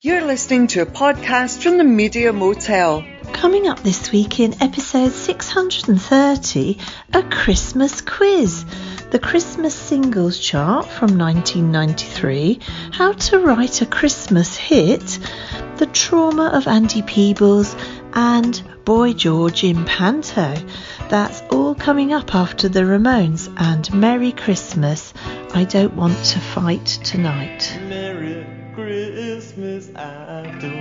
You're listening to a podcast from the Media Motel. Coming up this week in episode 630, a Christmas quiz. The Christmas singles chart from 1993, how to write a Christmas hit, the trauma of Andy Peebles, and Boy George in Panto. That's all coming up after the Ramones and Merry Christmas. I don't want to fight tonight. I don't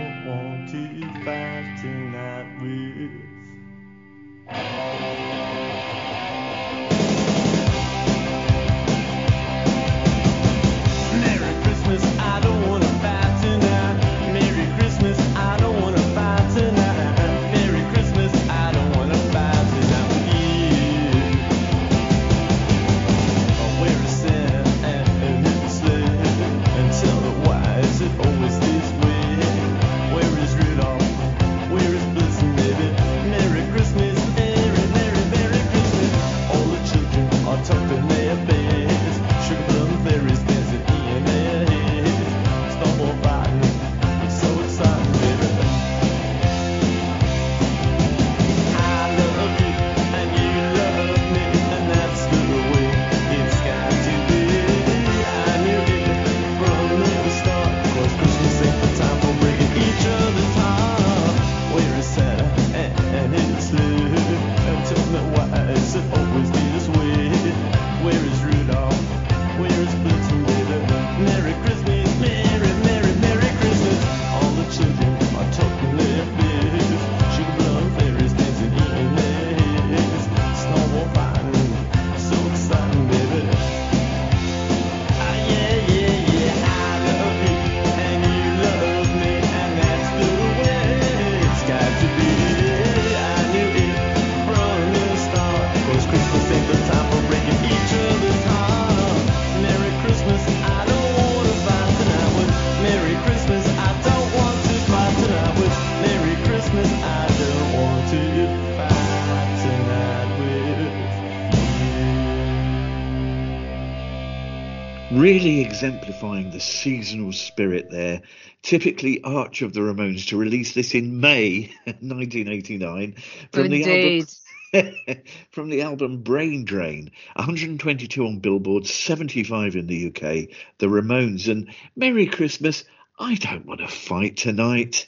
Really exemplifying the seasonal spirit there. Typically Arch of the Ramones to release this in May 1989 from the album from the album Brain Drain. 122 on Billboard, 75 in the UK. The Ramones and Merry Christmas. I don't want to fight tonight.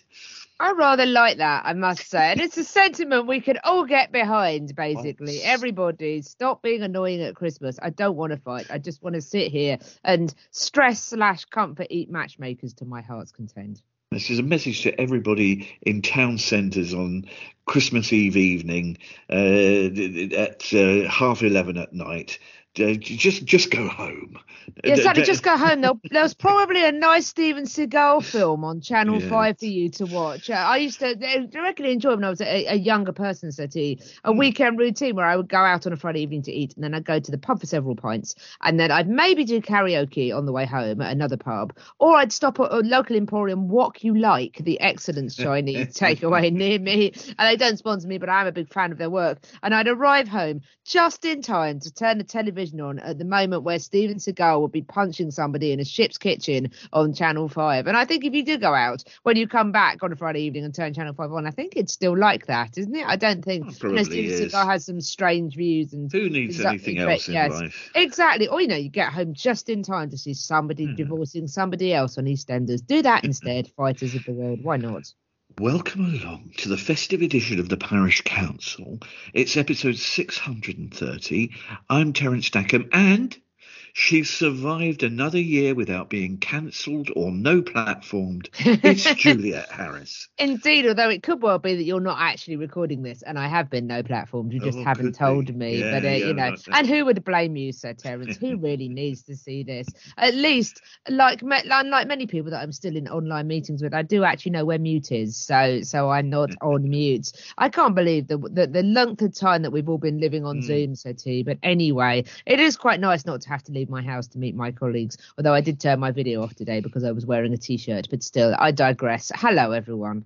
I rather like that, I must say. And it's a sentiment we can all get behind, basically. Yes. Everybody, stop being annoying at Christmas. I don't want to fight. I just want to sit here and stress slash comfort eat matchmakers to my heart's content. This is a message to everybody in town centres on Christmas Eve evening uh, at uh, half eleven at night. Uh, just, just go home. Yeah, exactly. Just go home. There, was probably a nice Steven Seagal film on Channel Yeah. 5 for you to watch. Uh, I used to directly enjoy when I was a, a younger person, Seti, a weekend routine where I would go out on a Friday evening to eat and then I'd go to the pub for several pints and then I'd maybe do karaoke on the way home at another pub or I'd stop at a local emporium, Walk You Like, the excellent Chinese takeaway near me. And they don't sponsor me, but I'm a big fan of their work. And I'd arrive home just in time to turn the television on at the moment where Steven Seagal would be punching somebody in a ship's kitchen on Channel 5. And I think if you do go out, when you come back on a Friday evening and turn Channel 5 on, I think it's still like that, isn't it? I don't think you know, Steven is. Seagal has some strange views and Who needs anything else in yes. life? Exactly. Or, you know, you get home just in time to see somebody Hmm. divorcing somebody else on EastEnders. Do that instead, fighters of the world. Why not? Welcome along to the festive edition of the Parish Counsel. It's episode 630. I'm Terence Stackham, and she's survived another year without being cancelled or no platformed. It's Juliet Harris. Indeed, although it could well be that you're not actually recording this, and I have been no platformed. You just Oh, haven't told be. me. Yeah, but uh, yeah, you know, and who would blame you, Sir Terence? who really needs to see this? At least, like unlike many people that I'm still in online meetings with, I do actually know where mute is, so so I'm not on mute. I can't believe the the, the length of time that we've all been living on Mm. Zoom, Sir T. But anyway, it is quite nice not to have to leave my house to meet my colleagues. Although I did turn my video off today because I was wearing a t-shirt. But still, I digress. Hello, everyone.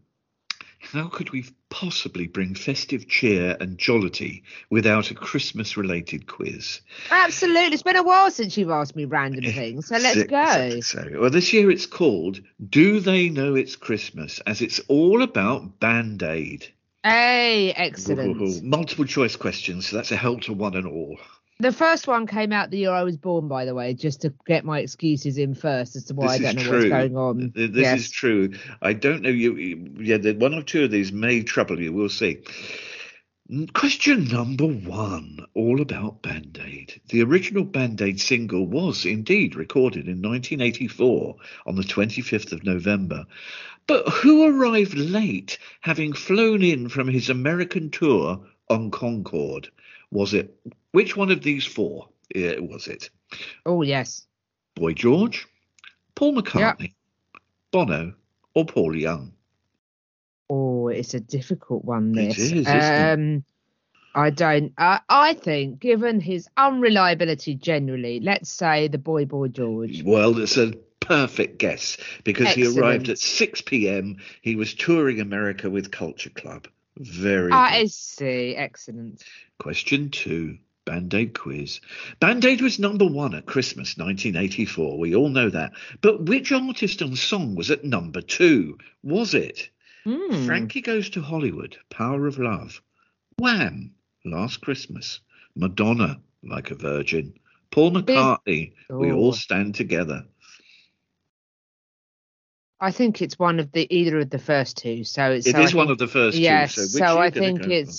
How could we possibly bring festive cheer and jollity without a Christmas related quiz? Absolutely. It's been a while since you've asked me random eh, things, so let's go. So, well, this year it's called Do They Know It's Christmas? as it's all about Band Aid. Hey, excellent. Multiple choice questions, so that's a help to one and all. The first one came out the year I was born, by the way, just to get my excuses in first as to why this I don't know true. what's going on. This yes. is true. I don't know you. Yeah, one or two of these may trouble you. We'll see. Question number one, all about Band Aid. The original Band Aid single was indeed recorded in 1984 on the 25th of November. But who arrived late, having flown in from his American tour on Concorde? Was it which one of these four uh, was it? Oh, yes. Boy George, Paul McCartney, Bono, or Paul Young? Oh, it's a difficult one. This. is, isn't it? um, I don't. I I think, given his unreliability generally, let's say the boy, boy George. Well, it's a perfect guess because he arrived at 6 p.m. He was touring America with Culture Club. Very I good. see. Excellent. Question two. Band Aid quiz. Band Aid was number one at Christmas 1984. We all know that. But which artist and song was at number two? Was it Hmm. Frankie Goes to Hollywood, Power of Love, Wham, Last Christmas, Madonna, Like a Virgin, Paul McCartney, We Oh. All Stand Together. I think it's one of the either of the first two. So it's It so is one of the first yes. two. So, So, I think go for?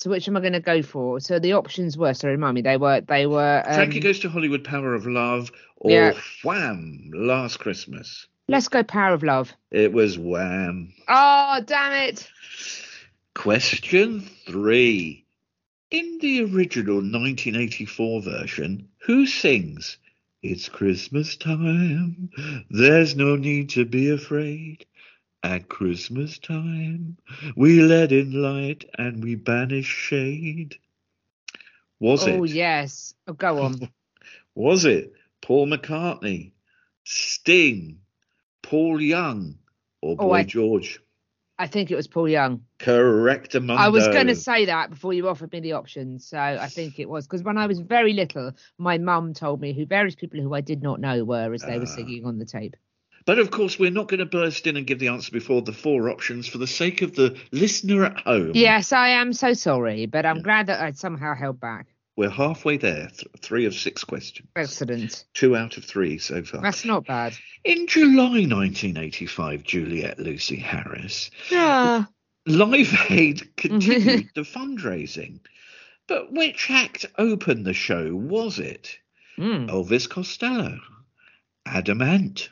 So which am I going to go for? So the options were. sorry, remind me, they were they were. Um, Frankie Goes to Hollywood, Power of Love, or Yeah. Wham, Last Christmas. Let's go, Power of Love. It was Wham. Oh damn it! Question three. In the original 1984 version, who sings It's Christmas time, there's no need to be afraid. At Christmas time, we let in light and we banish shade. Was oh it? Oh, yes. Oh, go on. Was it Paul McCartney, Sting, Paul Young, or Oh, Boy I- George? I think it was Paul Young. Correct, I was going to say that before you offered me the options, so I think it was because when I was very little, my mum told me who various people who I did not know were as they were Ah. singing on the tape. But of course, we're not going to burst in and give the answer before the four options for the sake of the listener at home. Yes, I am so sorry, but I'm glad that I somehow held back. We're halfway there. Th- three of six questions. Excellent. Two out of three so far. That's not bad. In July 1985, Juliet Lucy Harris, Ah, Live Aid continued the fundraising. But which act opened the show was it? mm. Elvis Costello, Adam Ant,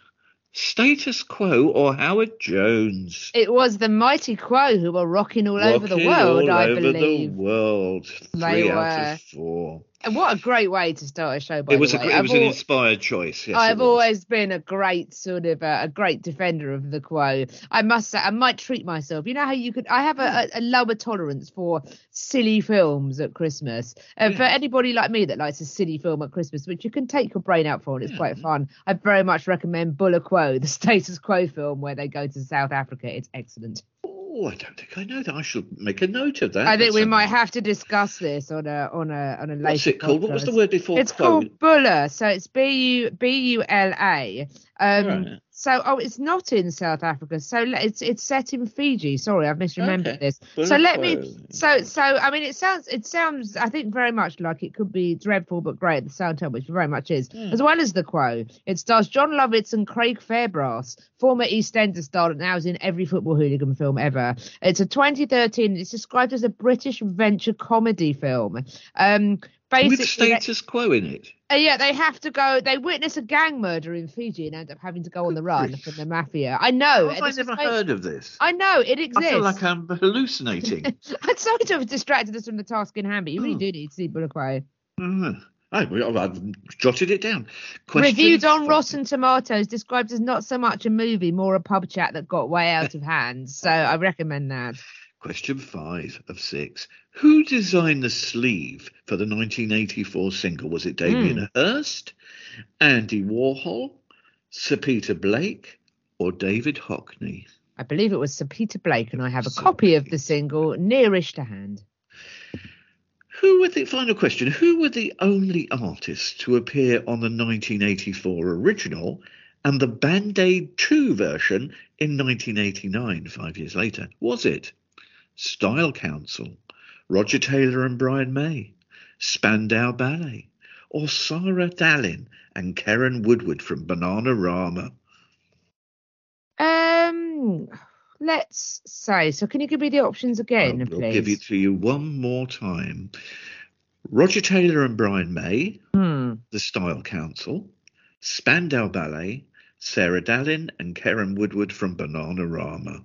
Status Quo, or Howard Jones? It was the mighty Quo who were rocking all over the Rocking world, all I over believe. the world. They out were. of four. And what a great way to start a show, by it was the way. gr- it I've was an inspired choice. Yes, I've always been a great sort of uh, a great defender of the quo. I must say, I might treat myself. You know how you could. I have a, a, a lower tolerance for silly films at Christmas. Uh, For anybody like me that likes a silly film at Christmas, which you can take your brain out for, and it's Yeah. quite fun. I very much recommend Bula Quo, the status quo film where they go to South Africa. It's excellent. Oh, I don't think I know that. I should make a note of that. I think That's we might have to discuss this on a on a on a later. What's it called? What was the word before? It's called Bula, so it's B U B U L A. Um, Right. So, oh, it's not in South Africa. So it's it's set in Fiji. Sorry, I've misremembered Okay. this. So let me. So so I mean, it sounds it sounds I think very much like it could be dreadful but great at the same time, which it very much is. Hmm. As well as the quo, it stars Jon Lovitz and Craig Fairbrass, former EastEnders star that now is in every football hooligan film ever. It's a 2013. It's described as a British venture comedy film. Um, basically, With they- status quo in it. uh, yeah, they have to go. They witness a gang murder in Fiji and end up having to go on the run from the mafia. I know. Have I it's never heard of this? I know it exists. I feel like I'm hallucinating. I'm sorry to have distracted us from the task in hand, but you really Hmm. do need to see Bula Quo. Ah, I, I've jotted it down. Question Reviewed on. Rotten Tomatoes, described as not so much a movie, more a pub chat that got way out of hand. So I recommend that. Question five of six. Who designed the sleeve for the 1984 single? Was it Damien Hmm. Hirst, Andy Warhol, Sir Peter Blake, or David Hockney? I believe it was Sir Peter Blake, and I have a Sir copy of the single nearish to hand. Who were the final question? Who were the only artists to appear on the 1984 original and the Band Aid 2 version in 1989, five years later? Was it Style Council, Roger Taylor and Brian May, Spandau Ballet, or Sarah Dallin and Keren Woodward from Bananarama? Um, let's say. So, can you give me the options again, I'll, please? I'll give it to you one more time. Roger Taylor and Brian May, Hmm. the Style Council, Spandau Ballet, Sarah Dallin and Keren Woodward from Bananarama.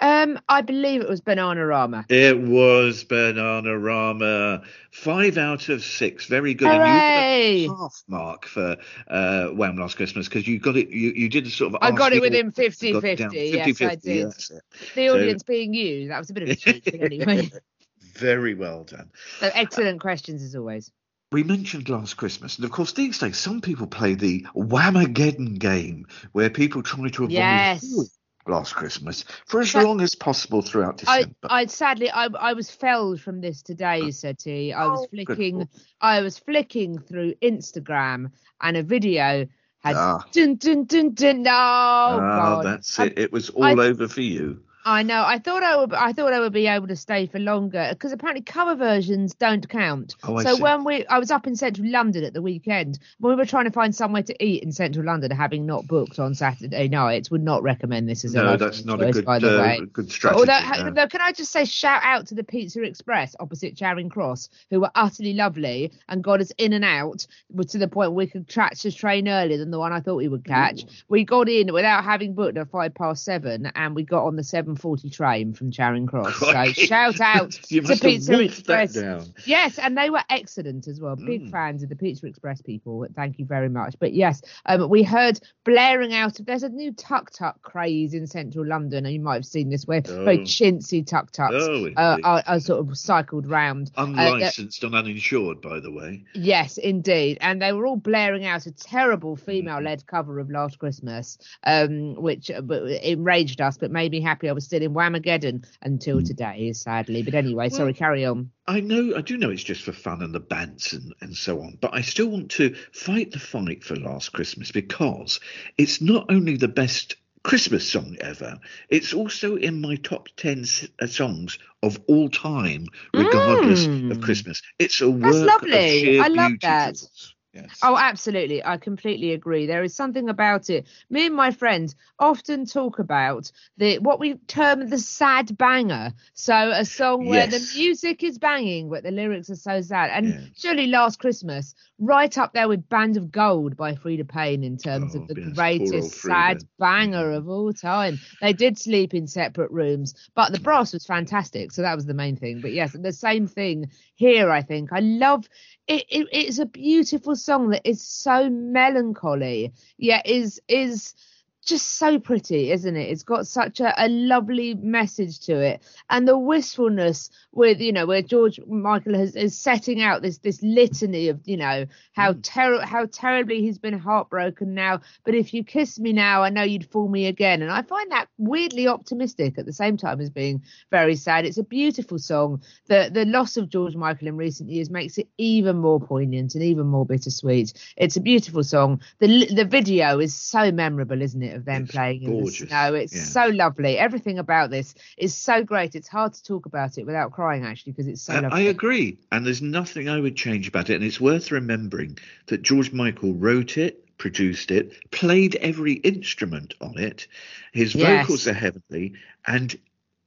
Um, I believe it was Bananarama. It was Bananarama. Five out of six. Very good. And Hooray! you got a half mark for uh, Wham Last Christmas because you got it. You, you did a sort of. I got it within all- 50 got it down 50. Yes, I 50-50, did. that's it. The So- audience being you. That was a bit of a cheat, but anyway. Very well done. So excellent questions as always. We mentioned last Christmas, and of course, these days some people play the Whamageddon game, where people try to avoid Yes. Food last Christmas for as That- long as possible throughout I, December. I sadly I I was felled from this today, Seti. I was Oh, good flicking. I was flicking through Instagram and a video had Ah. dun dun dun dun no Ah, God. that's I- it. It was all I- over for you. I know. I thought I would. I thought I would be able to stay for longer because apparently cover versions don't count. Oh, I so see. when we, I was up in central London at the weekend. When we were trying to find somewhere to eat in central London, having not booked on Saturday nights, would not recommend this as a No, that's not a good, by the uh, way. good strategy. Although, no. though, can I just say shout out to the Pizza Express opposite Charing Cross, who were utterly lovely and got us in and out to the point we could catch the train earlier than the one I thought we would catch. We got in without having booked at five past seven, and we got on the seven forty train from Charing Cross. Crikey. So shout out to Pizza Express. down. Yes, and they were excellent as well. Big Mm. fans of the Pizza Express people. Thank you very much. But yes, um, we heard blaring out. Of there's a new tuk tuk craze in central London, and you might have seen this where very Oh. chintzy tuk tuks Oh, uh, are, are sort of cycled round. Uh, uh, Unlicensed and uninsured, by the way. Yes, indeed. And they were all blaring out a terrible female led cover of Last Christmas, um, which uh, enraged us, but made me happy I was still in Whamageddon until today, sadly. But anyway, sorry, carry on. I know, I do know it's just for fun and the bands and, and so on, but I still want to fight the fight for Last Christmas because it's not only the best Christmas song ever, it's also in my top 10 s- uh, songs of all time, regardless Mm. of Christmas. It's a work That's lovely. I love beauty, that. Yes. Oh, absolutely. I completely agree. There is something about it. Me and my friends often talk about the what we term the sad banger. So a song where Yes. the music is banging, but the lyrics are so sad. And Yeah. surely Last Christmas, right up there with Band of Gold by Freda Payne in terms Oh, of the yes, greatest sad banger of all time. They did sleep in separate rooms, but the brass was fantastic. So that was the main thing. But yes, the same thing here, I think. I love it, it it's a beautiful song that is so melancholy yet is is just so pretty isn't it it's got such a, a lovely message to it and the wistfulness with you know where george michael has, is setting out this this litany of you know how mm. ter- how terribly he's been heartbroken now but if you kiss me now i know you'd fool me again and i find that weirdly optimistic at the same time as being very sad it's a beautiful song the the loss of George Michael in recent years makes it even more poignant and even more bittersweet. It's a beautiful song. the The video is so memorable, isn't it? Of them It's playing in the snow. It's yeah. so lovely. Everything about this is so great. It's hard to talk about it without crying, actually, because it's so I, I agree. And there's nothing I would change about it. And it's worth remembering that George Michael wrote it, produced it, played every instrument on it. His Yes. vocals are heavenly. And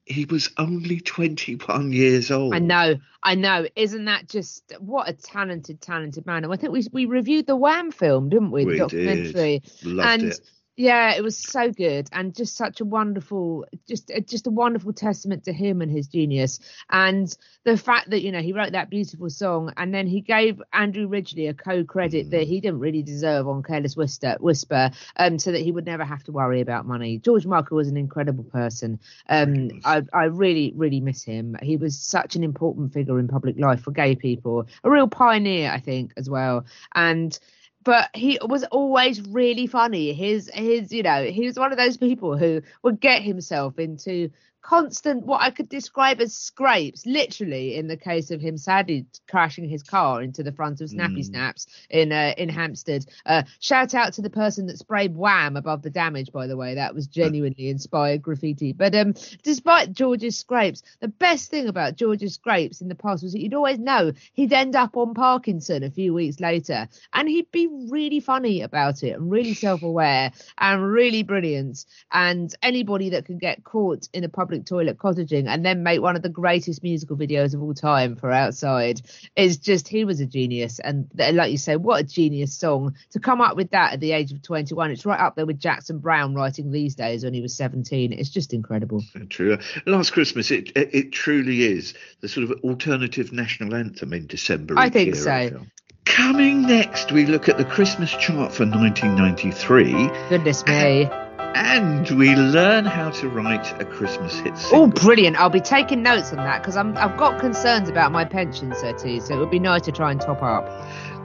he was only 21 years old. I know, I know. Isn't that just what a talented, talented man? And I think we we reviewed the Wham film, didn't we? We the did. documentary. Loved and it. Yeah it was so good and just such a wonderful just uh, just a wonderful testament to him and his genius. And the fact that you know he wrote that beautiful song and then he gave andrew ridgeley a co-credit Mm. that he didn't really deserve on careless whisper whisper um so that he would never have to worry about money. George michael was an incredible person. Um i i really really miss him. He was such an important figure in public life for gay people a real pioneer i think as well. And but he was always really funny. His his you know he was one of those people who would get himself into constant what I could describe as scrapes, literally in the case of him sadly crashing his car into the front of Snappy Mm. Snaps in uh, in Hampstead. Uh, shout out to the person that sprayed wham above the damage, by the way. That was genuinely inspired graffiti. But um, despite George's scrapes, the best thing about George's scrapes in the past was that you'd always know he'd end up on Parkinson a few weeks later, and he'd be really funny about it and really self-aware and really brilliant. And anybody that can get caught in a public toilet cottaging and then make one of the greatest musical videos of all time for Outside is just he was a genius. And like you say, what a genius song to come up with that at the age of 21. It's right up there with Jackson Browne writing these days when he was 17. It's just incredible. True. Last Christmas, it, it it truly is the sort of alternative national anthem in December. I think so. feel. Coming next, we look at the Christmas chart for 1993, Goodness me. And we learn how to write a Christmas hit song. Oh, brilliant. I'll be taking notes on that because I've got concerns about my pension, Seti. So it would be nice to try and top up.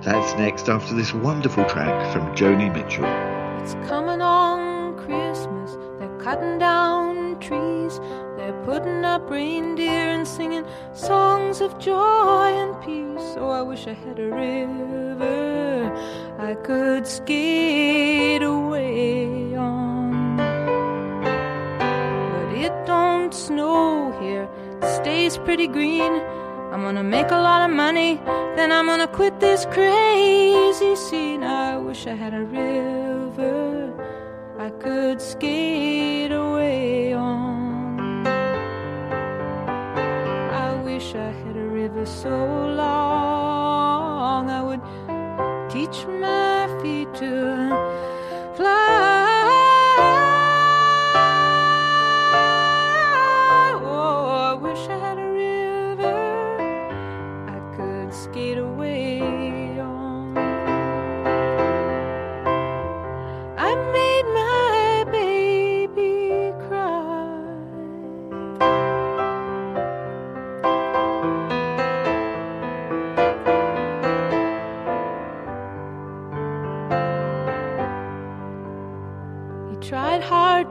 That's next after this wonderful track from Joni Mitchell. It's coming on Christmas. They're cutting down trees. They're putting up reindeer and singing songs of joy and peace. Oh, I wish I had a river I could skate away on. Snow here, stays pretty green. I'm gonna make a lot of money, then I'm gonna quit this crazy scene. I wish I had a river I could skate away on. I wish I had a river so long I would teach my feet to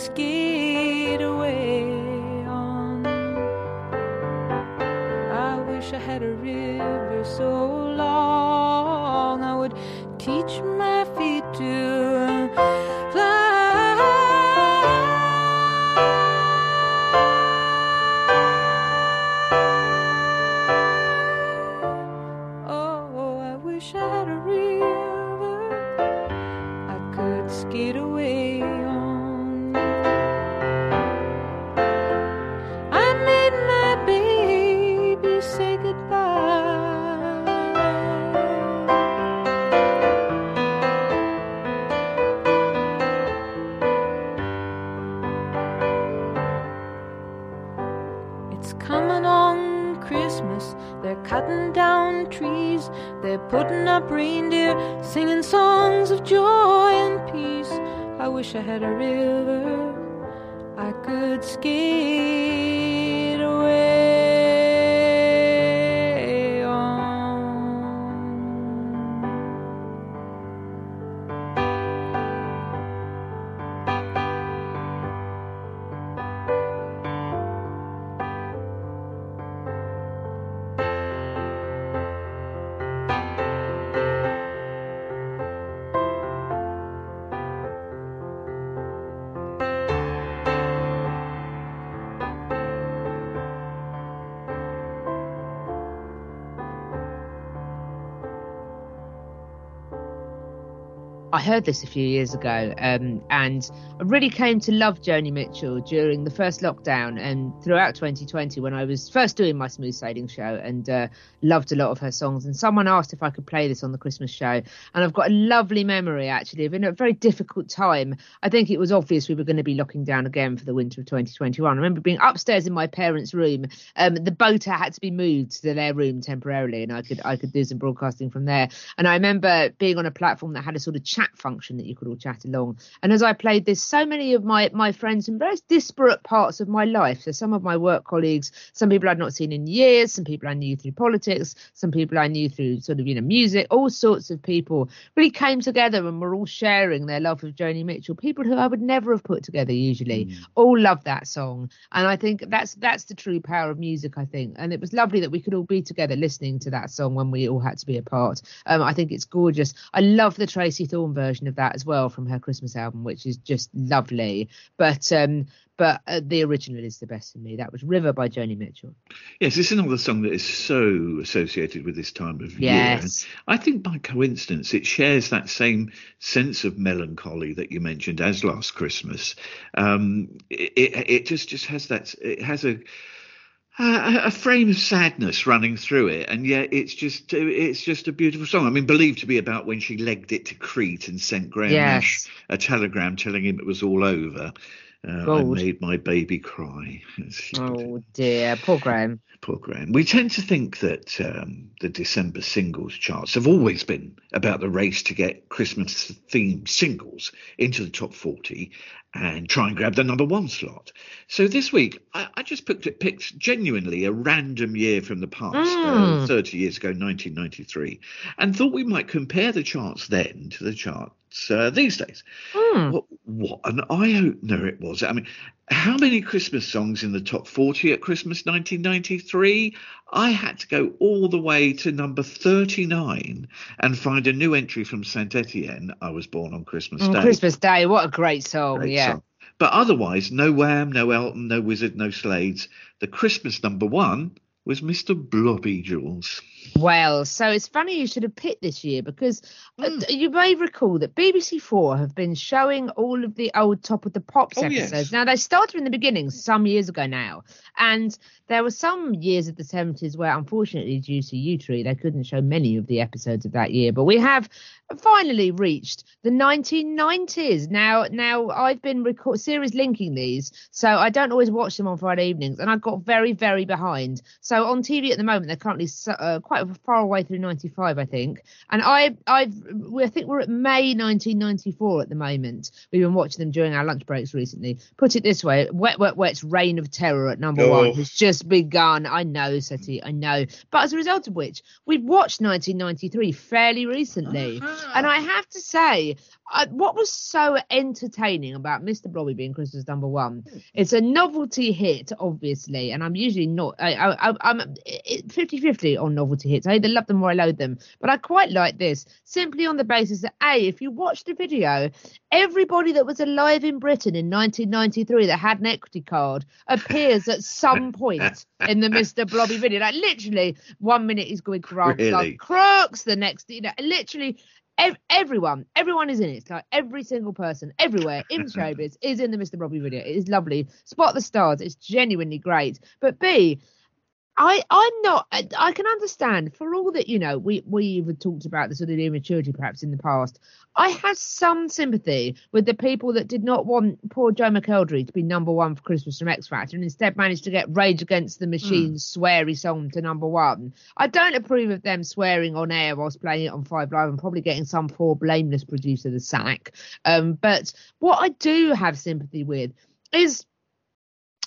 skate away on. I wish I had a river so long I would teach my I heard this a few years ago, um, and I really came to love Joni Mitchell during the first lockdown and throughout 2020 when I was first doing my smooth sailing show and uh, loved a lot of her songs. And someone asked if I could play this on the Christmas show, and I've got a lovely memory actually of in a very difficult time. I think it was obvious we were going to be locking down again for the winter of 2021. I remember being upstairs in my parents' room. Um, the boat had to be moved to their room temporarily, and I could I could do some broadcasting from there. And I remember being on a platform that had a sort of chat function that you could all chat along. And as I played this, so many of my my friends from various disparate parts of my life, so some of my work colleagues, some people I'd not seen in years, some people I knew through politics, some people I knew through sort of you know music, all sorts of people really came together and were all sharing their love of Joni Mitchell. People who I would never have put together usually, all love that song, and I think that's that's the true power of music. I think, and it was lovely that we could all be together listening to that song when we all had to be apart. Um, I think it's gorgeous. I love the Tracey Thorn version of that as well from her Christmas album, which is just lovely. But um, but uh, the original is the best for me. That was River by Joni Mitchell. Yes, it's another song that is so associated with this time of year. Yes. I think by coincidence it shares that same sense of melancholy that you mentioned as Last Christmas. Um, it, it, it just just has that. It has a. A, a frame of sadness running through it, and yet it's just it's just a beautiful song. I mean, believed to be about when she legged it to Crete and sent Graham Nash a telegram telling him it was all over. Uh, I made my baby cry. as she put it. Oh dear, poor Graham. Poor Graham. We tend to think that um, the December singles charts have always been about the race to get Christmas themed singles into the top 40 and try and grab the number one slot. So this week, I, I just picked, picked genuinely a random year from the past, uh, Mm. 30 years ago, 1993, and thought we might compare the charts then to the charts uh, these days. Hmm. What, what an eye opener it was. I mean, how many Christmas songs in the top 40 at Christmas 1993? I had to go all the way to number 39 and find a new entry from Saint Etienne. I was born on Christmas On Day. Christmas Day, what a great song. Great yeah. song. But otherwise, no Wham, no Elton, no Wizzard, no Slades. The Christmas number one was Mr. Blobby Jules. Well, so it's funny you should have picked this year because Mm. you may recall that BBC Four have been showing all of the old Top of the Pops Oh, episodes. yes. Now they started in the beginning some years ago now, and there were some years of the seventies where, unfortunately, due to Yewtree, they couldn't show many of the episodes of that year. But we have finally reached the 1990s. Now, now I've been record series linking these, so I don't always watch them on Friday evenings, and I got very, very behind. So on TV at the moment, they're currently so- uh, quite far away through 95, I think. And I, I've, we, I think we're at May 1994 at the moment. We've been watching them during our lunch breaks recently. Put it this way: Wet, Wet, Wet's Reign of Terror at number Oh. one has just begun. I know, Seti, I know. But as a result of which, we've watched 1993 fairly recently. And I have to say, uh, what was so entertaining about Mr. Blobby being Christmas number one? It's a novelty hit, obviously, and I'm usually not. I, I, I'm 50 50 on novelty hits. I either love them or I loathe them. But I quite like this simply on the basis that, A, if you watch the video, everybody that was alive in Britain in 1993 that had an equity card appears at some point in the Mr. Blobby video. Like, literally, one minute he's going Ralph Really? Crooks, the next, you know, literally ev- everyone, everyone is in it. It's like every single person, everywhere in showbiz is in the Mr. Blobby video. It is lovely. Spot the stars. It's genuinely great. But B, I I'm not. I, can understand for all that you know. We we've talked about the sort of immaturity perhaps in the past. I had some sympathy with the people that did not want poor Joe McElderry to be number one for Christmas from X Factor and instead managed to get Rage Against the Machine's sweary song to number one. I don't approve of them swearing on air whilst playing it on Five Live and probably getting some poor blameless producer the sack. Um, but what I do have sympathy with is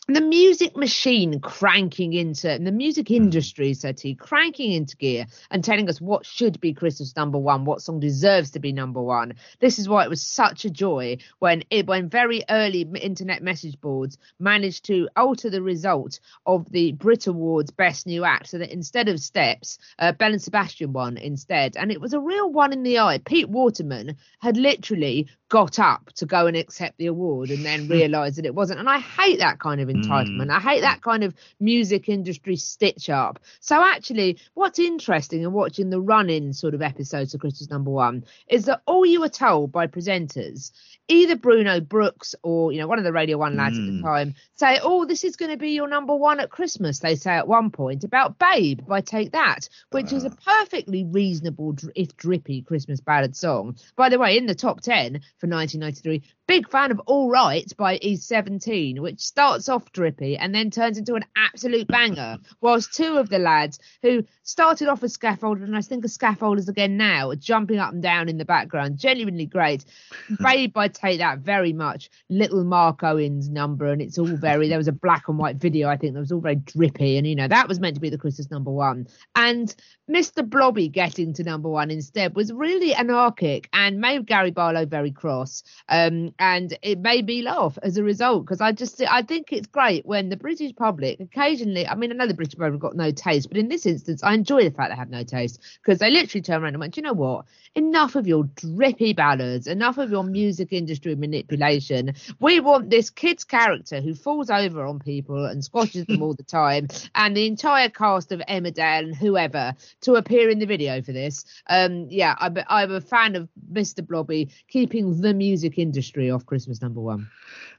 the music machine cranking into and the music industry said he cranking into gear and telling us what should be christmas number one what song deserves to be number one. This is why it was such a joy when it when very early internet message boards managed to alter the result of the brit awards best new act so that instead of steps uh, belle and sebastian won instead. And it was a real one in the eye. Pete waterman had literally got up to go and accept the award and then realised that it wasn't. And i hate that kind of entitlement. Mm. I hate that kind of music industry stitch up. So actually, what's interesting in watching the run-in sort of episodes of Christmas Number One is that all you were told by presenters, either Bruno Brookes or you know one of the Radio One lads at the Mm. time, say, "Oh, this is going to be your number one at Christmas." They say at one point about "Babe" by Take That, which is a perfectly reasonable, if drippy, Christmas ballad song. By the way, in the top ten for 1993, big fan of "All Right" by E17, which starts off drippy and then turns into an absolute banger. Whilst two of the lads who started off as scaffolders and I think are scaffolders again now, are jumping up and down in the background, genuinely great. Babe by Take That very much little Mark Owen's number, and it's all very. There was a black and white video, I think, that was all very drippy, and you know that was meant to be the Christmas number one. And Mr. Blobby getting to number one instead was really anarchic and made Gary Barlow very cross. Um, and it made me laugh as a result because I just I think it's great when the British public occasionally. I mean, I know the British public have got no taste, but in this instance, I enjoy the fact they have no taste because they literally turn around and went, "Do you know what? Enough of your drippy ballads, enough of your music industry manipulation. We want this kid's character who falls over on people and squashes them all the time, and the entire cast of Emmerdale and whoever to appear in the video for this. Um, yeah, I'm, I'm a fan of Mr. Blobby keeping the music industry off Christmas number one.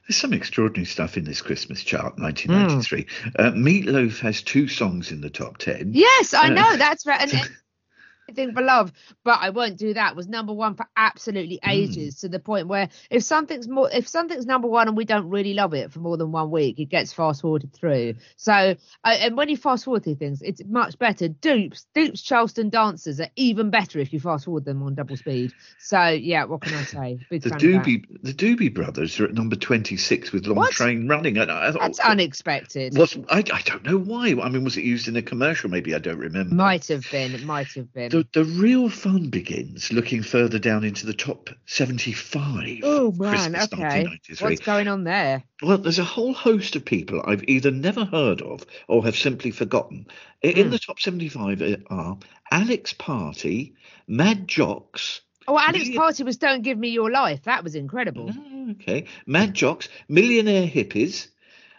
There's some extraordinary stuff in this Christmas chart, 1993. Uh, Meatloaf has two songs in the top 10. Yes, I Uh, know that's right. And Everything for love, but I won't do that. Was number one for absolutely ages to the point where if something's more, if something's number one and we don't really love it for more than one week, it gets fast forwarded through. So, uh, and when you fast forward through things, it's much better. Dupes, Dupes, Charleston dancers are even better if you fast forward them on double speed. So, yeah, what can I say? Big The fan of that. Doobie, the Doobie Brothers are at number 26 with Long What? Train Running. And I, That's I, unexpected. was, I, I don't know why. I mean, was it used in a commercial? Maybe I don't remember. Might have been. It might have been. The, the real fun begins looking further down into the top 75. Oh man, Christmas okay. What's going on there? Well, there's a whole host of people I've either never heard of or have simply forgotten. In Hmm. the top 75 are Alex Party, Mad Jocks. Oh, Alex Yeah. Party was "Don't Give Me Your Life." That was incredible. Ah, Okay, Mad Jocks, Millionaire Hippies,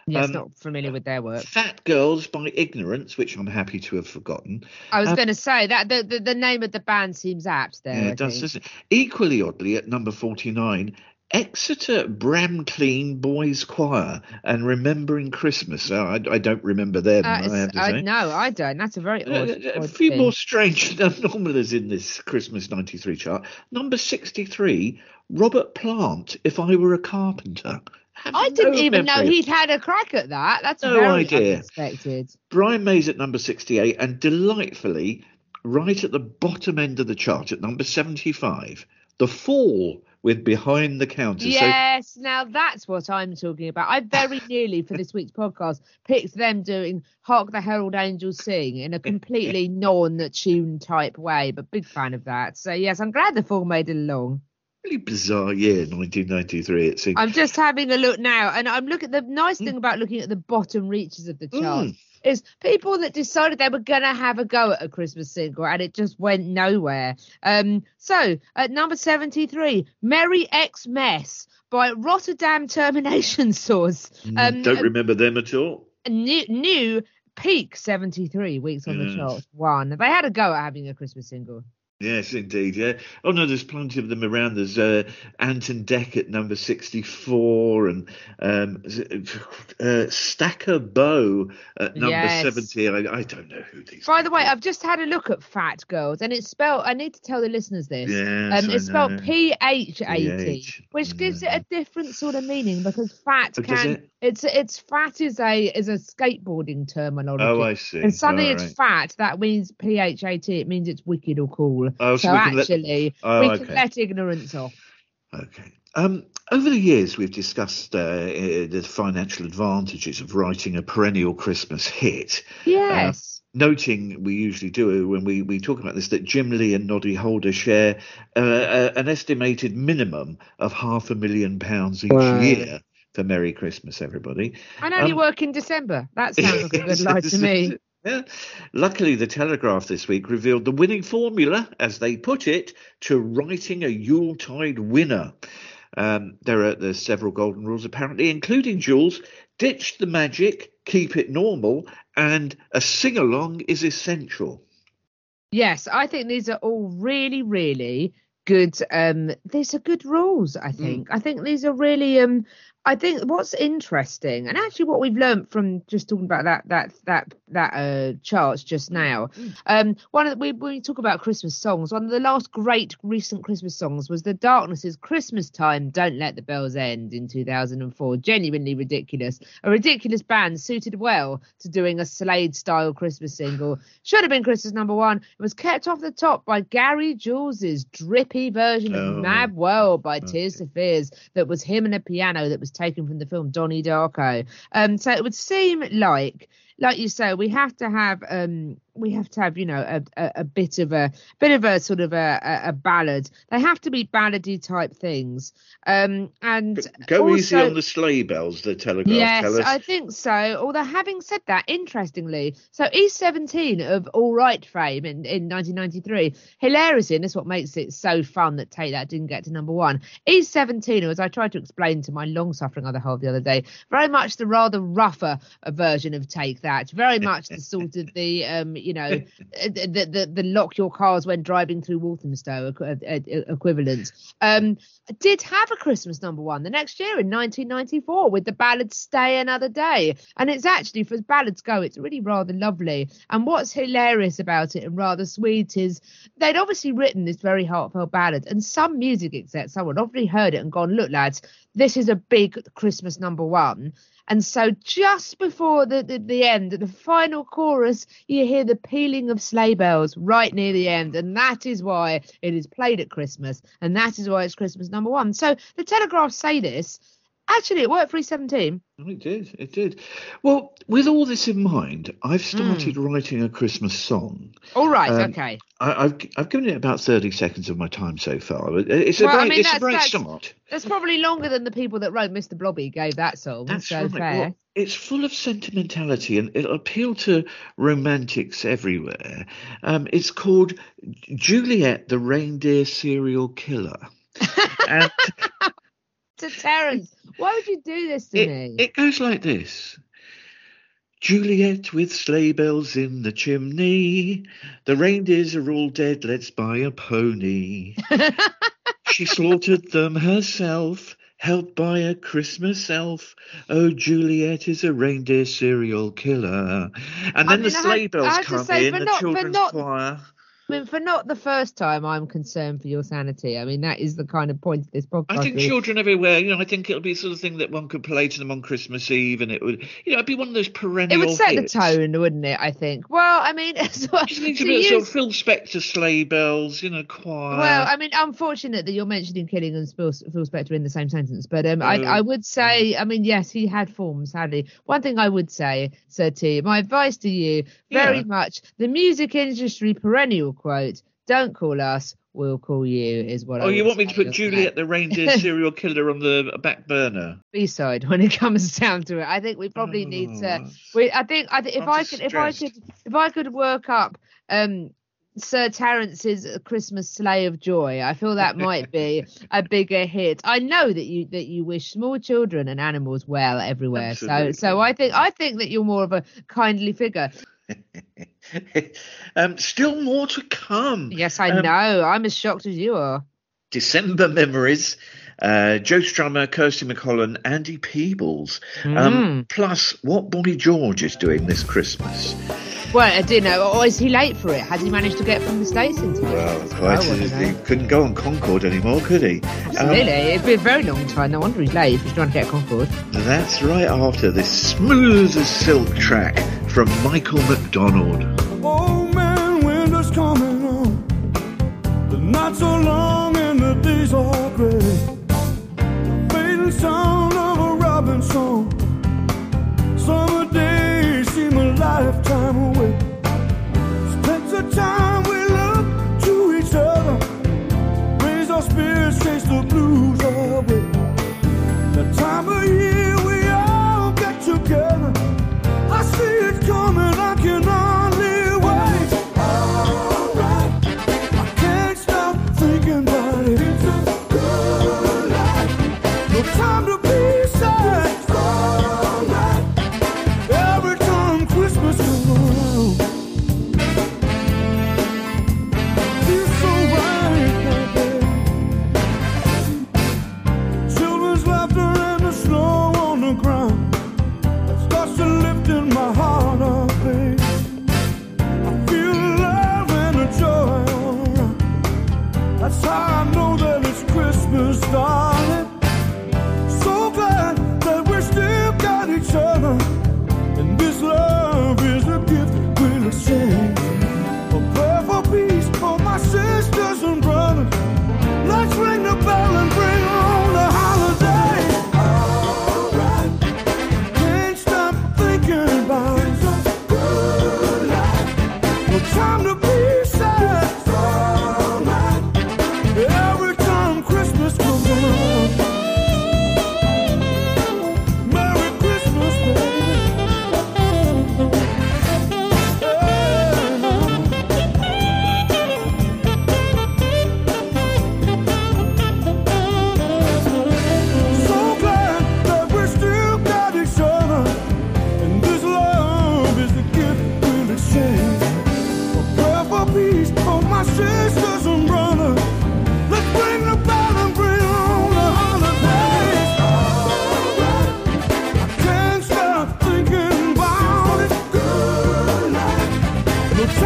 Yes, Um, not familiar with their work. Fat Girls by Ignorance, which I'm happy to have forgotten. I was um, going to say that the, the the name of the band seems apt there. Yeah, it does, doesn't it? Equally oddly, at number 49, Exeter Bramdean Boys Choir and Remembering Christmas. Oh, I, I don't remember them, Uh, I have to I- say. no, I don't. That's a very Uh, a odd few thing. more strange anomalies in this Christmas 93 chart. Number 63, Robert Plant, If I Were a Carpenter. I didn't no even know he'd had a crack at that. That's No very idea. unexpected. Brian May's at number 68, and delightfully, right at the bottom end of the chart at number 75, The Fall with Behind the Counter. Yes, now that's what I'm talking about. I very nearly for this week's podcast picked them doing "Hark the Herald Angels Sing" in a completely non-tune type way, but big fan of that. So yes, I'm glad the fall made it along. Really bizarre year, 1993, it seems. I'm just having a look now, and I'm looking. The nice thing about looking at the bottom reaches of the chart Mm. is people that decided they were gonna have a go at a Christmas single, and it just went nowhere. Um, so at number 73, "Merry X Mess" by Rotterdam Termination Source. Um, Don't remember them at all. new, new peak 73 weeks on the chart. One. They had a go at having a Christmas single. Yes, indeed. Yeah. Oh no, there's plenty of them around. There's uh, Anton Deck at number sixty-four, and um, uh, Stacker Bow at number Yes. seventy. I, I don't know who these. By the way, I've just had a look at Fat Girls, and it's spelled. I need to tell the listeners this. Yes, um, it's spelled know. P H A T, PH, which gives it a different sort of meaning because fat Oh, can. it? It's it's fat is a is a skateboarding terminology. Oh, I see. And suddenly it's fat. That means P H A T. It means it's wicked or cool. Oh, so so can let- actually, Oh, we okay. can let ignorance off. Okay. Um, over the years, we've discussed uh, uh, the financial advantages of writing a perennial Christmas hit. Yes. noting we usually do when we, we talk about this that Jim Lea and Noddy Holder share uh, uh, an estimated minimum of half a million pounds each Wow. year for Merry Christmas, everybody. and only um, work in December. That sounds like a good lie to me. Yeah. Luckily, the Telegraph this week revealed the winning formula, as they put it, to writing a Yuletide winner. Um, there are there's several golden rules apparently, including Jules. Ditch the magic, keep it normal, and a sing along is essential. Yes, I think these are all really, really good. Um, these are good rules. I think. I think these are really. Um, I think what's interesting, and actually what we've learned from just talking about that that that that uh charts just now. Um, one of the, we when we talk about Christmas songs, one of the last great recent Christmas songs was "The Darkness Is Christmas Time." Don't let the bells end in 2004. Genuinely ridiculous. A ridiculous band suited well to doing a Slade style Christmas single. Should have been Christmas number one. It was kept off the top by Gary Jules's drippy version of Oh, Mad World by okay. Tears for Fears that was him and a piano that was taken from the film Donnie Darko. Um, so it would seem like, like you say, we have to have um, we have to have you know a, a, a bit of a bit of a sort of a, a, a ballad. They have to be ballady type things. Um, and Go easy on the sleigh bells. The Telegraph Yes. I think so. Although having said that, interestingly, so E17 of All Right fame in, in 1993, hilariously, and this is what makes it so fun that Take That didn't get to number one. E17, as I tried to explain to my long-suffering other half the other day, very much the rather rougher version of Take That, very much the sort of the um, you know, the the, the, the lock your cars when driving through Walthamstow uh, uh, equivalent. Um, did have a Christmas number one the next year in 1994 with the ballad Stay Another Day. And it's actually, for as ballads go, it's really rather lovely. And what's hilarious about it and rather sweet is they'd obviously written this very heartfelt ballad, and some music exec, someone obviously heard it and gone, Look, lads, this is a big Christmas number one. And so just before the, the, the end, the final chorus, you hear the pealing of sleigh bells right near the end. And that is why it is played at Christmas. And that is why it's Christmas number one. So the Telegraph say this. Actually, it worked for E17. Oh, It did. It did. Well, with all this in mind, I've started writing a Christmas song. All right, Um, okay. I, I've I've given it about thirty seconds of my time so far. It- It's a Well, I mean, it's a great that's- start. That's probably longer than the people that wrote Mr. Blobby gave that song. That's so right. fair. Well, it's full of sentimentality and it'll appeal to romantics everywhere. Um, it's called Juliet, the reindeer serial killer. and to Terence, why would you do this to it, me? it goes like this. Juliet with sleigh bells in the chimney. The reindeers are all dead. Let's buy a pony. she slaughtered them herself, helped by a Christmas elf. Oh, Juliet is a reindeer serial killer. And I then mean, the sleigh bells I come say, in, the not- children's not- choir. I mean, for not the first time, I'm concerned for your sanity. I mean, that is the kind of point of this podcast. I think really. children everywhere, you know, I think it'll be the sort of thing that one could play to them on Christmas Eve, and it would, you know, it'd be one of those perennial. it would set hits. the tone, wouldn't it? I think. Well, I mean, as well, Just needs to a bit of sort of Phil Spector sleigh bells, you know, choir. Well, I mean, unfortunate that you're mentioning Killing and Phil, Phil Spector in the same sentence, but um, I, Oh. I would say, I mean, yes, he had form, sadly. One thing I would say, Sir T, my advice to you, very Yeah. much the music industry perennial quote: "Don't call us, we'll call you," is what. I oh, you want me to put Juliet the reindeer serial killer on the back burner? B side when it comes down to it. I think we probably need to. Oh. We, I think, I if I could, if I could, if I could work up um Sir Terence's Christmas Sleigh of Joy, I feel that might be a bigger hit. I know that you that you wish small children and animals well everywhere. So, so I think I think that you're more of a kindly figure. um, still more to come. Yes, I Um, know. I'm as shocked as you are. December memories. Uh, Joe Strummer, Kirsty MacColl, Andy Peebles. Mm. Um, plus, what Boy George is doing this Christmas. Well, I do know. Or is he late for it? Has he managed to get from the states into it? Well, quite. I wanna He couldn't go on Concorde anymore, could he? Um, Absolutely. It'd be a very long time. No wonder he's late if he's trying to get Concorde. that's right after this smooth as silk track from Michael McDonald. Old man winter's coming on. The nights are long and the days are gray. The fading sound of a robin song.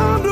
time to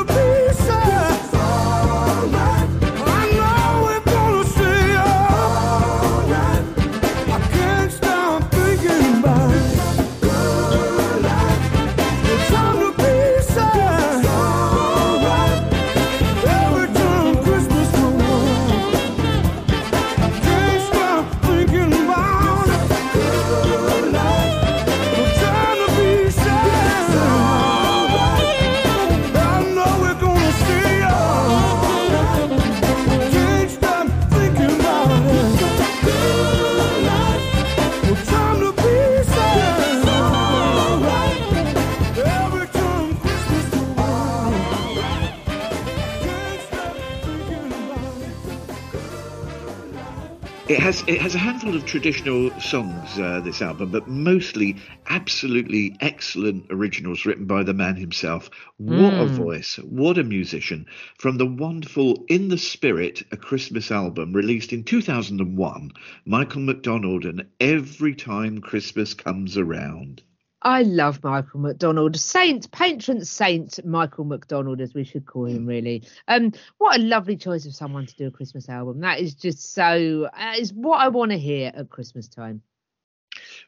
has it has a handful of traditional songs, uh, this album, but mostly absolutely excellent originals written by the man himself. What a voice! What a musician! From the wonderful "In the Spirit," a Christmas album released in 2001, Michael McDonald and "Every Time Christmas Comes Around." I love Michael McDonald, Saint, patron saint Michael McDonald, as we should call him, really. Um, what a lovely choice of someone to do a Christmas album. That is just so. Uh, is what I want to hear at Christmas time.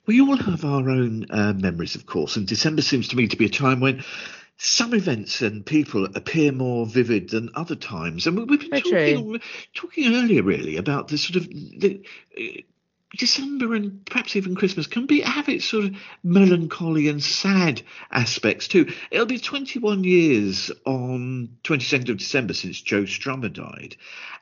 We all have our own uh, memories, of course, and December seems to me to be a time when some events and people appear more vivid than other times. And we- we've been talking, talking earlier, really, about the sort of the, December and perhaps even Christmas can be have its sort of melancholy and sad aspects too. It'll be 21 years on 22nd of December since Joe Strummer died,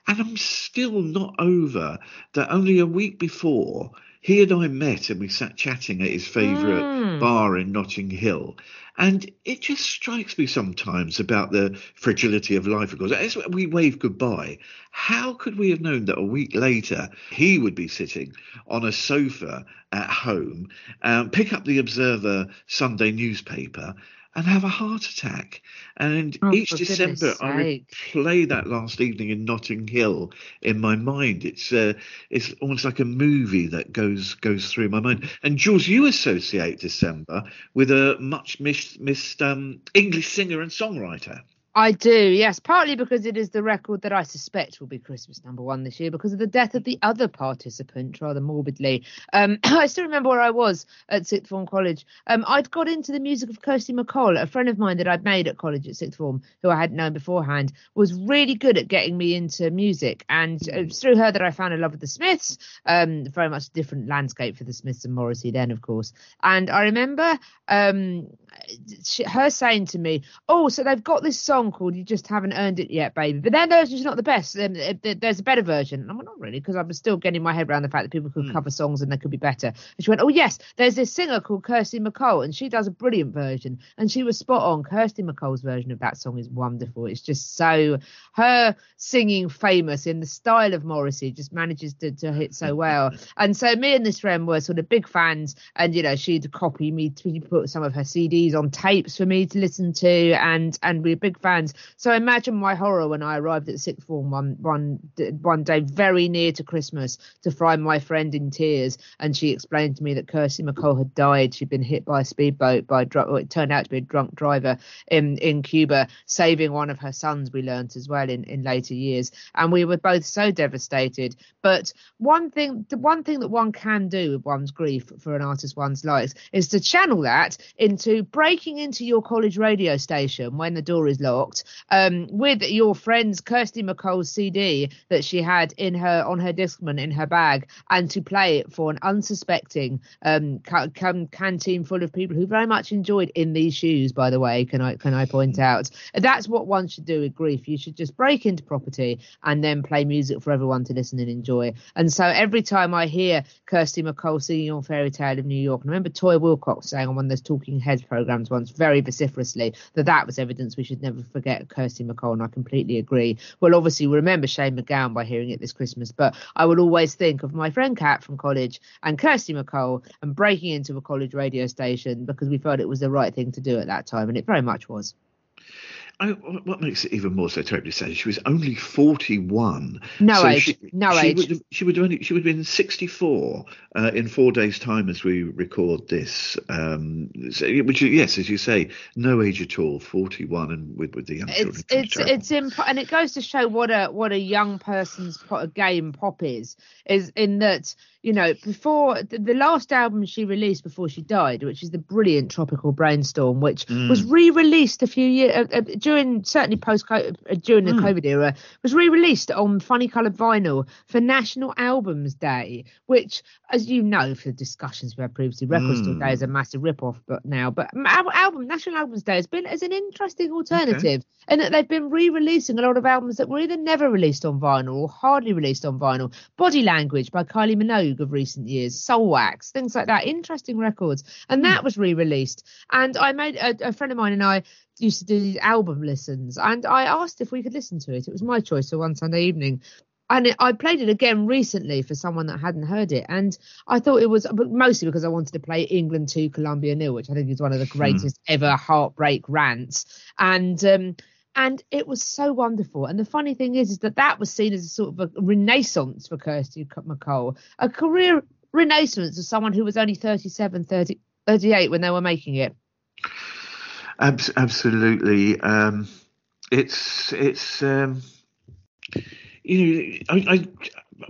and I'm still not over that only a week before he and I met and we sat chatting at his favourite Mm. bar in Notting Hill. And it just strikes me sometimes about the fragility of life, of course. As we wave goodbye, how could we have known that a week later he would be sitting on a sofa at home, um, pick up the Observer Sunday newspaper, and have a heart attack? And Oh, each December, I replay that last evening in Notting Hill in my mind. It's uh, it's almost like a movie that goes goes through my mind. And Jules, you associate December with a much missed, missed um, English singer and songwriter. I do, yes, partly because it is the record that I suspect will be Christmas number one this year because of the death of the other participant, rather morbidly. Um, I still remember where I was at Sixth Form College. Um, I'd got into the music of Kirsty MacColl, a friend of mine that I'd made at college at Sixth Form, who I hadn't known beforehand, was really good at getting me into music. And uh, it's through her that I found a love of the Smiths, um, very much different landscape for the Smiths and Morrissey then, of course. And I remember um, her saying to me, "Oh, so they've got this song called You Just Haven't Earned It Yet, Baby, but their version's not the best. Um, there's a better version." And I'm like, "Not really," because I'm still getting my head around the fact that people could cover songs and they could be better. And she went, "Oh yes, there's this singer called Kirsty MacColl, and she does a brilliant version." And she was spot on. Kirsty MacColl's version of that song is wonderful. It's just so her singing famous in the style of Morrissey just manages to, to hit so well. And so me and this friend were sort of big fans, and you know she'd copy me, to put some of her CDs on tapes for me to listen to, and and we were big fans. So imagine my horror when I arrived at sixth form one one one day, very near to Christmas, to find my friend in tears, and she explained to me that Kirsty MacColl had died. She'd been hit by a speedboat by a it turned out to be a drunk driver in in Cuba, saving one of her sons. We learnt as well in in later years, and we were both so devastated. But one thing, the one thing that one can do with one's grief for an artist one's likes is to channel that into breaking into your college radio station when the door is locked um, with your friend's Kirsty MacColl's CD that she had in her on her discman in her bag, and to play it for an unsuspecting um, ca- can- canteen full of people who very much enjoyed "In These Shoes." By the way, can I can I point out that's what one should do with grief. You should just break into property and then play music for everyone to listen and enjoy. And so every time I hear Kirsty MacColl singing on Fairy Tale of New York, and I remember Toyah Willcox saying on one of those Talking Heads programs once very vociferously that that was evidence we should never forget Kirsty MacColl, and I completely agree. Well, obviously we remember Shane MacGowan by hearing it this Christmas, but I will always think of my friend Kat from college and Kirsty MacColl and breaking into a college radio station because we felt it was the right thing to do at that time, and it very much was. I, what makes it even more so terribly sad? She was only forty-one. No So age, She, no she age. Would have, she would have only, she would have been sixty-four uh, in four days' time as we record this. Um, so, which yes, as you say, no age at all. Forty-one and with with the young children. it's it's it's imp- and it goes to show what a what a young person's game pop is is in that you know before the, the last album she released before she died which is the brilliant tropical brainstorm which was re-released a few years uh, uh, during certainly post uh, during the hmm. covid era was re-released on funny colored vinyl for national albums day which as you know for discussions we had previously record store hmm. day is a massive rip-off but now but al- album national albums day has been as an interesting alternative and that they've been re-releasing a lot of albums that were either never released on vinyl or hardly released on vinyl. Body Language by Kylie Minogue of recent years, Soulwax, things like that. Interesting records, and hmm. that was re-released. And I made a, a friend of mine and I used to do these album listens, and I asked if we could listen to it. It was my choice for one Sunday evening. and it, I played it again recently for someone that hadn't heard it, and I thought it was, mostly because I wanted to play England two Colombia nil, which I think is one of the greatest ever heartbreak rants, and um, and it was so wonderful. And the funny thing is, is that that was seen as a sort of a renaissance for Kirsty MacColl, a career renaissance of someone who was only 37, 30, 38 when they were making it. Abs- absolutely. Um, it's it's um, you know I, I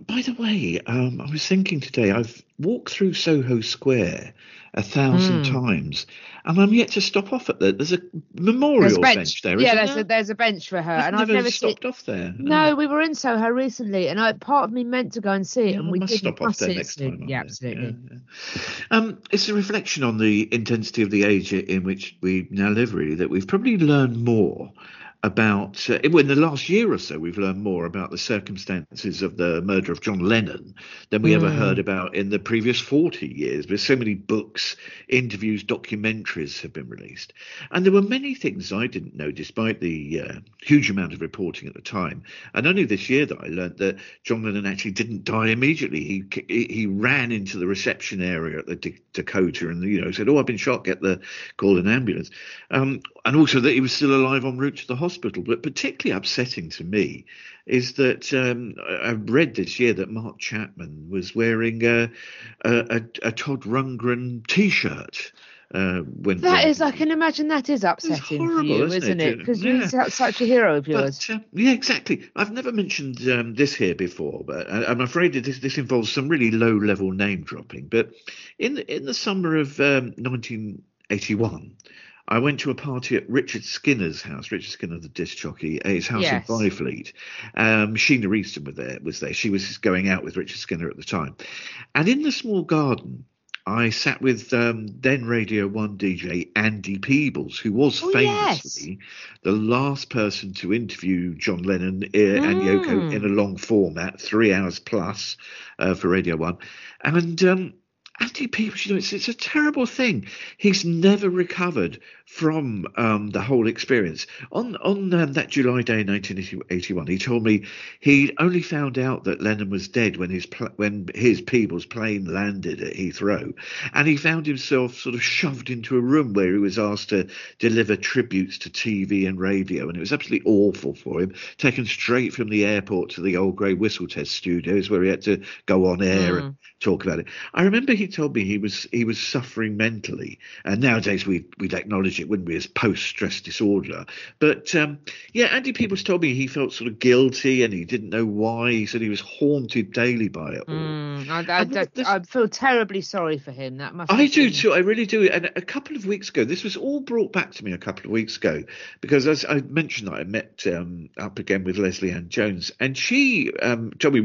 by the way um, I was thinking today I've walked through Soho Square a thousand Hmm. times and I'm yet to stop off at that. there's a memorial There's a bench. bench there yeah, isn't there's there? a, there's a bench for her, I've and never, I've never seen. stopped off there No, we were in Soho recently, and I, part of me meant to go and see it, Yeah, and we must didn't. stop off there next time. Yeah, absolutely. Yeah, yeah. Um, it's a reflection on the intensity of the age in which we now live, really, that we've probably learned more about, uh, in the last year or so, we've learned more about the circumstances of the murder of John Lennon than we ever Mm. heard about in the previous 40 years. There's so many books, interviews, documentaries have been released. And there were many things I didn't know, despite the uh, huge amount of reporting at the time. And only this year that I learned that John Lennon actually didn't die immediately. He he ran into the reception area at the Dakota and you know said, "Oh, I've been shot. Get the call an ambulance." Um, and also that he was still alive en route to the hospital. But particularly upsetting to me is that um, I I read this year that Mark Chapman was wearing a, a, a Todd Rundgren T-shirt. Uh, when That when- is, I can imagine that is upsetting for horrible, you, isn't isn't it? Because Yeah. su- such a hero of yours. But, uh, yeah, exactly. I've never mentioned um, this here before, but I, I'm afraid that this, this involves some really low-level name dropping. But in the, in the summer of um, 1981, I went to a party at Richard Skinner's house. Richard Skinner, the disc jockey, at his house Yes. in Byfleet. Um, Sheena Easton was there. Was there? She was going out with Richard Skinner at the time, and in the small garden. I sat with um, then Radio 1 DJ Andy Peebles, who was Oh, yes. famously the last person to interview John Lennon uh, and Yoko Mm. in a long format, three hours plus uh, for Radio 1. And um, Peebles, you know, it's, it's a terrible thing. He's never recovered from um, the whole experience. On on um, that July day in 1981, he told me he only found out that Lennon was dead when his pl- when his Peebles plane landed at Heathrow, and he found himself sort of shoved into a room where he was asked to deliver tributes to TV and radio, and it was absolutely awful for him. Taken straight from the airport to the old Grey Whistle Test studios where he had to go on air and talk about it. I remember he told me he was he was suffering mentally, and nowadays we we'd acknowledge it, wouldn't we, as post stress disorder. But um, yeah, Andy Peebles told me he felt sort of guilty and he didn't know why. He said he was haunted daily by it all. Mm, I, I, this- I feel terribly sorry for him. That must. I do been- too. I really do. And a couple of weeks ago, this was all brought back to me a couple of weeks ago because as I mentioned that I met um, up again with Lesley-Ann Jones, and she um, told me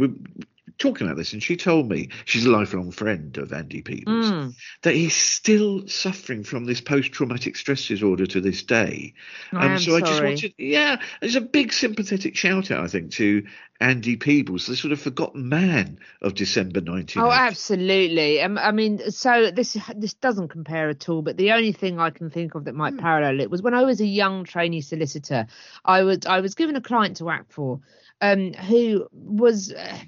talking about this, and she told me she's a lifelong friend of Andy Peebles Mm, that he's still suffering from this post-traumatic stress disorder to this day. I am so I just wanted, yeah, there's a big sympathetic shout out, I think, to Andy Peebles, the sort of forgotten man of December 1980. Oh, absolutely. Um, I mean, so this this doesn't compare at all. But the only thing I can think of that might parallel it was when I was a young trainee solicitor. I was I was given a client to act for, um, who was uh,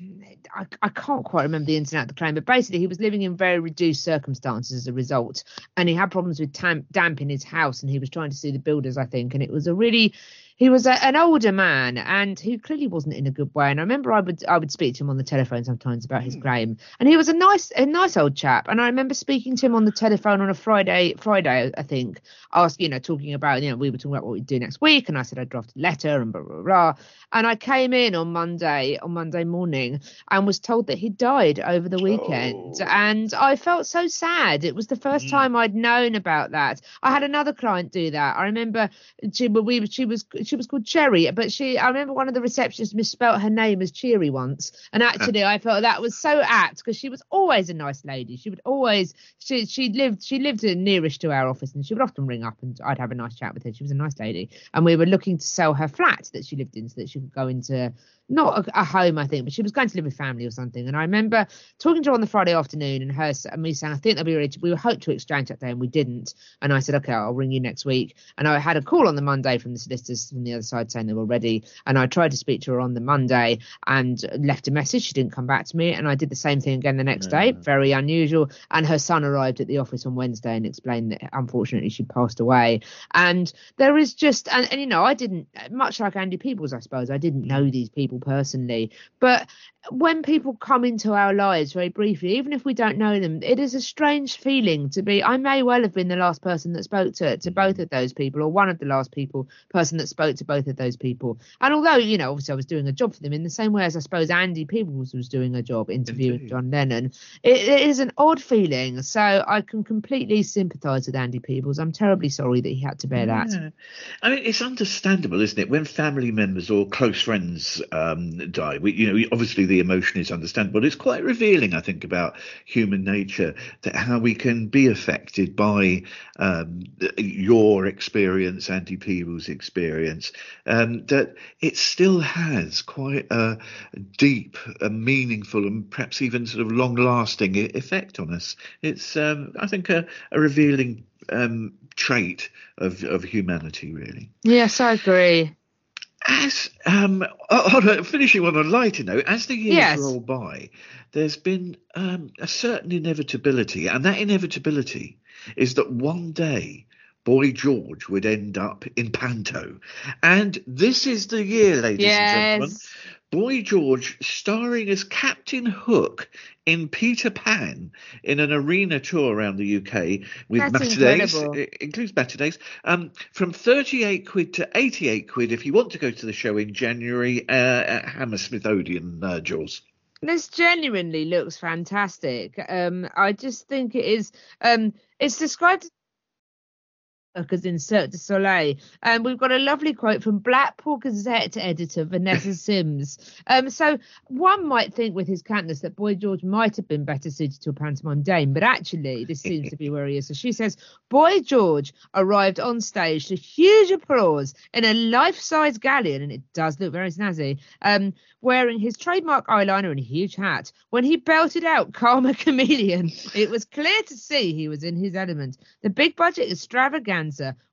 I, I can't quite remember the outs of the claim, but basically he was living in very reduced circumstances as a result, and he had problems with tam- damp in his house, and he was trying to sue the builders, I think, and it was a really he was a, an older man and he clearly wasn't in a good way. And i remember i would i would speak to him on the telephone sometimes about his claim. And he was a nice a nice old chap. And i remember speaking to him on the telephone on a friday friday i think asked you know talking about you know we were talking about what we'd do next week. And i said i'd draft a letter and blah blah blah. And i came in on monday on monday morning and was told that he died over the weekend. Oh. and i felt so sad. It was the first Mm. time i'd known about that. I had another client do that. I remember she we she was she was called Cherry, but she I remember one of the receptionists misspelt her name as Cheery once, and actually I felt that was so apt because she was always a nice lady. She would always she she lived she lived nearest to our office, and she would often ring up and I'd have a nice chat with her. She was a nice lady, and we were looking to sell her flat that she lived in so that she could go into not a, a home, I think, but she was going to live with family or something. And I remember talking to her on the Friday afternoon and her and me saying, I think they'll be ready. To, we were hoped to exchange that day and we didn't. And I said, okay, I'll ring you next week. And I had a call on the Monday from the solicitors from the other side saying they were ready. And I tried to speak to her on the Monday and left a message. She didn't come back to me. And I did the same thing again the next day. Very unusual. And her son arrived at the office on Wednesday and explained that unfortunately she passed away. And there is just, and, and you know, I didn't, much like Andy Peebles, I suppose, I didn't know these people personally. But when people come into our lives very briefly, even if we don't know them, it is a strange feeling to be. I may well have been the last person that spoke to to mm-hmm. both of those people, or one of the last people person that spoke to both of those people. And although you know, obviously, I was doing a job for them in the same way as I suppose Andy Peebles was doing a job interviewing Indeed. John Lennon, it, it is an odd feeling. So I can completely sympathise with Andy Peebles. I'm terribly sorry that he had to bear that. Yeah. I mean, it's understandable, isn't it? When family members or close friends uh, um, die, we, you know, obviously the emotion is understandable. It's quite revealing, I think, about human nature that how we can be affected by um, your experience, Andy Peebles' experience, um, that it still has quite a deep, a meaningful, and perhaps even sort of long-lasting effect on us. It's, um, I think, a, a revealing um, trait of, of humanity, really. Yes, I agree. As um, on a, finishing on a lighter note, as the years Yes. roll by, there's been um, a certain inevitability, and that inevitability is that one day Boy George would end up in Panto, and this is the year, ladies and gentlemen. Boy George starring as Captain Hook in Peter Pan in an arena tour around the UK with That's matinees. incredible. It includes matinees. Um, from 38 quid to 88 quid if you want to go to the show in January uh, at Hammersmith Odeon, uh, Jules. This genuinely looks fantastic. Um, I just think it is. Um, it's described as in Cirque du Soleil. And we've got a lovely quote from Blackpool Gazette editor Vanessa Sims. Um, so one might think with his cantness that Boy George might have been better suited to a pantomime dame, but actually this seems to be where he is. So she says, Boy George arrived on stage to huge applause in a life-size galleon, and it does look very snazzy, um, wearing his trademark eyeliner and a huge hat. When he belted out Karma Chameleon, it was clear to see he was in his element. The big budget extravaganza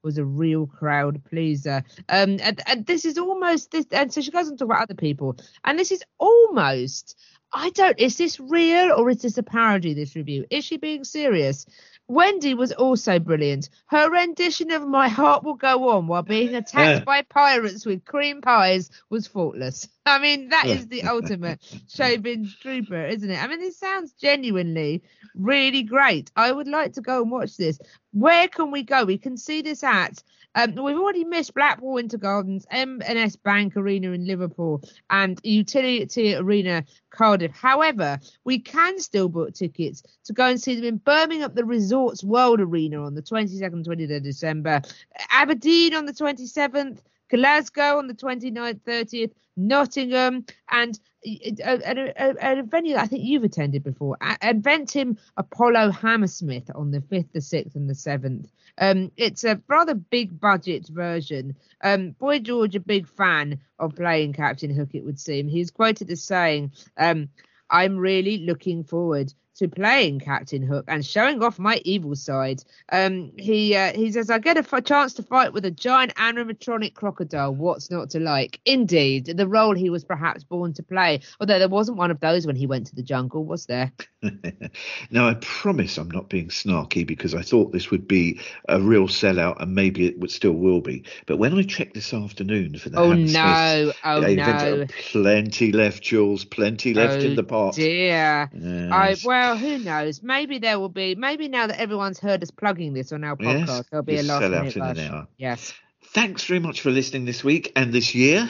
was a real crowd pleaser. Um, and, and this is almost this, and so she goes on to talk about other people, and this is almost. I don't. Is this real or is this a parody? This review is she being serious? Wendy was also brilliant. Her rendition of "My Heart Will Go On" while being attacked Yeah. by pirates with cream pies was faultless. I mean, that is the ultimate Chauvin trooper, isn't it? I mean, it sounds genuinely really great. I would like to go and watch this. Where can we go? We can see this at. Um, we've already missed Blackpool Winter Gardens, M&S Bank Arena in Liverpool, and Utility Arena Cardiff. However, we can still book tickets to go and see them in Birmingham, the Resorts World Arena on the 22nd, 23rd December, Aberdeen on the 27th, Glasgow on the 29th, 30th, Nottingham, and a, a, a, a venue I think you've attended before, Eventim Apollo Hammersmith on the 5th, the 6th, and the 7th. Um, it's a rather big budget version. Um, Boy George, a big fan of playing Captain Hook, it would seem. He's quoted as saying, um, I'm really looking forward to playing Captain Hook and showing off my evil side. Um, he uh, he says, I get a f- chance to fight with a giant animatronic crocodile. What's not to like? Indeed, the role he was perhaps born to play. Although there wasn't one of those when he went to the jungle, was there? now, I promise I'm not being snarky because I thought this would be a real sellout and maybe it would still will be. But when I checked this afternoon for the Oh no! Oh event, no! plenty left, Jules, plenty left Oh, in the pot. Dear. I Yes. Well, who knows? Maybe there will be. Maybe now that everyone's heard us plugging this on our Yes, podcast, there'll be a last minute an rush. hour. Yes. Thanks very much for listening this week and this year.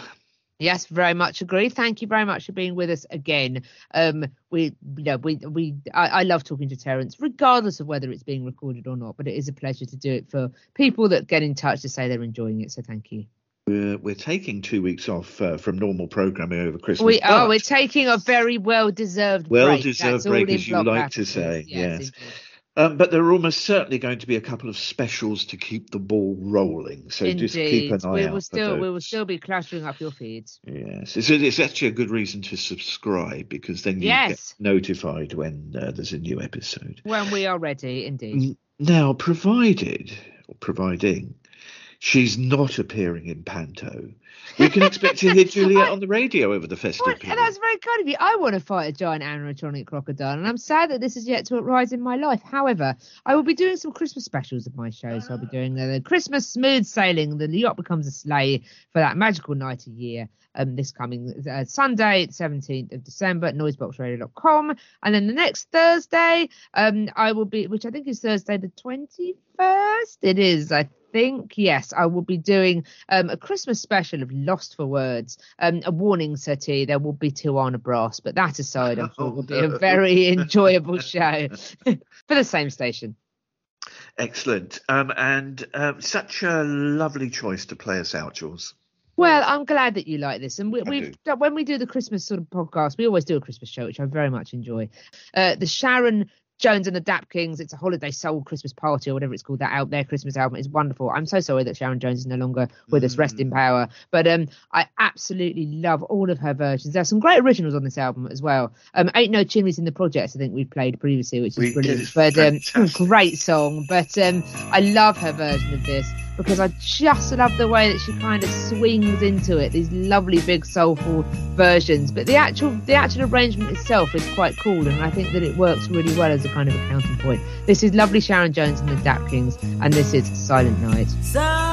Yes, very much agree. Thank you very much for being with us again. Um, we, you know, we, we, I, I love talking to Terence, regardless of whether it's being recorded or not. But it is a pleasure to do it for people that get in touch to say they're enjoying it. So thank you. We're, we're taking two weeks off uh, from normal programming over Christmas. We are. We're taking a very well-deserved break. Well-deserved That's break, as you like to say, yes. indeed. Um, but there are almost certainly going to be a couple of specials to keep the ball rolling. So just keep an eye we out will for still we will still be cluttering up your feeds. Yes, it's, it's actually a good reason to subscribe because then you Yes. get notified when uh, there's a new episode. When we are ready, indeed. Now, provided or providing she's not appearing in Panto, we can expect to hear Juliet on the radio over the festive What? period. And that's very kind of you. I want to fight a giant animatronic crocodile, and I'm sad that this is yet to arise in my life. However, I will be doing some Christmas specials of my show, so I'll be doing the Christmas smooth sailing, the yacht becomes a sleigh for that magical night a year. Um, this coming uh, Sunday, 17th of December at noiseboxradio.com, and then the next Thursday, um, I will be, which I think is Thursday the 21st. It is, I think. Yes, I will be doing um, a Christmas special of Lost for Words. Um, a warning, Seti, there will be Tijuana Brass, but that aside, I'm sure it will be a very enjoyable show for the same station. Excellent. Um, and um, such a lovely choice to play us out, Jules. Well, I'm glad that you like this, and we, we've done- when we do the Christmas sort of podcast, we always do a Christmas show, which I very much enjoy. Uh, the Sharon Jones and the Dap Kings, it's a holiday soul Christmas party or whatever it's called. That out there Christmas album is wonderful. I'm so sorry that Sharon Jones is no longer with us. Rest in power. But um, I absolutely love all of her versions. There's some great originals on this album as well. Um, Ain't No Chimneys in the Projects, I think we played previously, which is We brilliant. But um, great song. But um, I love her version of this because I just love the way that she kind of swings into it. These lovely big soulful versions, but the actual the actual arrangement itself is quite cool, and I think that it works really well as a kind of a counterpoint. This is lovely Sharon Jones and the Dap Kings, and this is Silent Night. Silent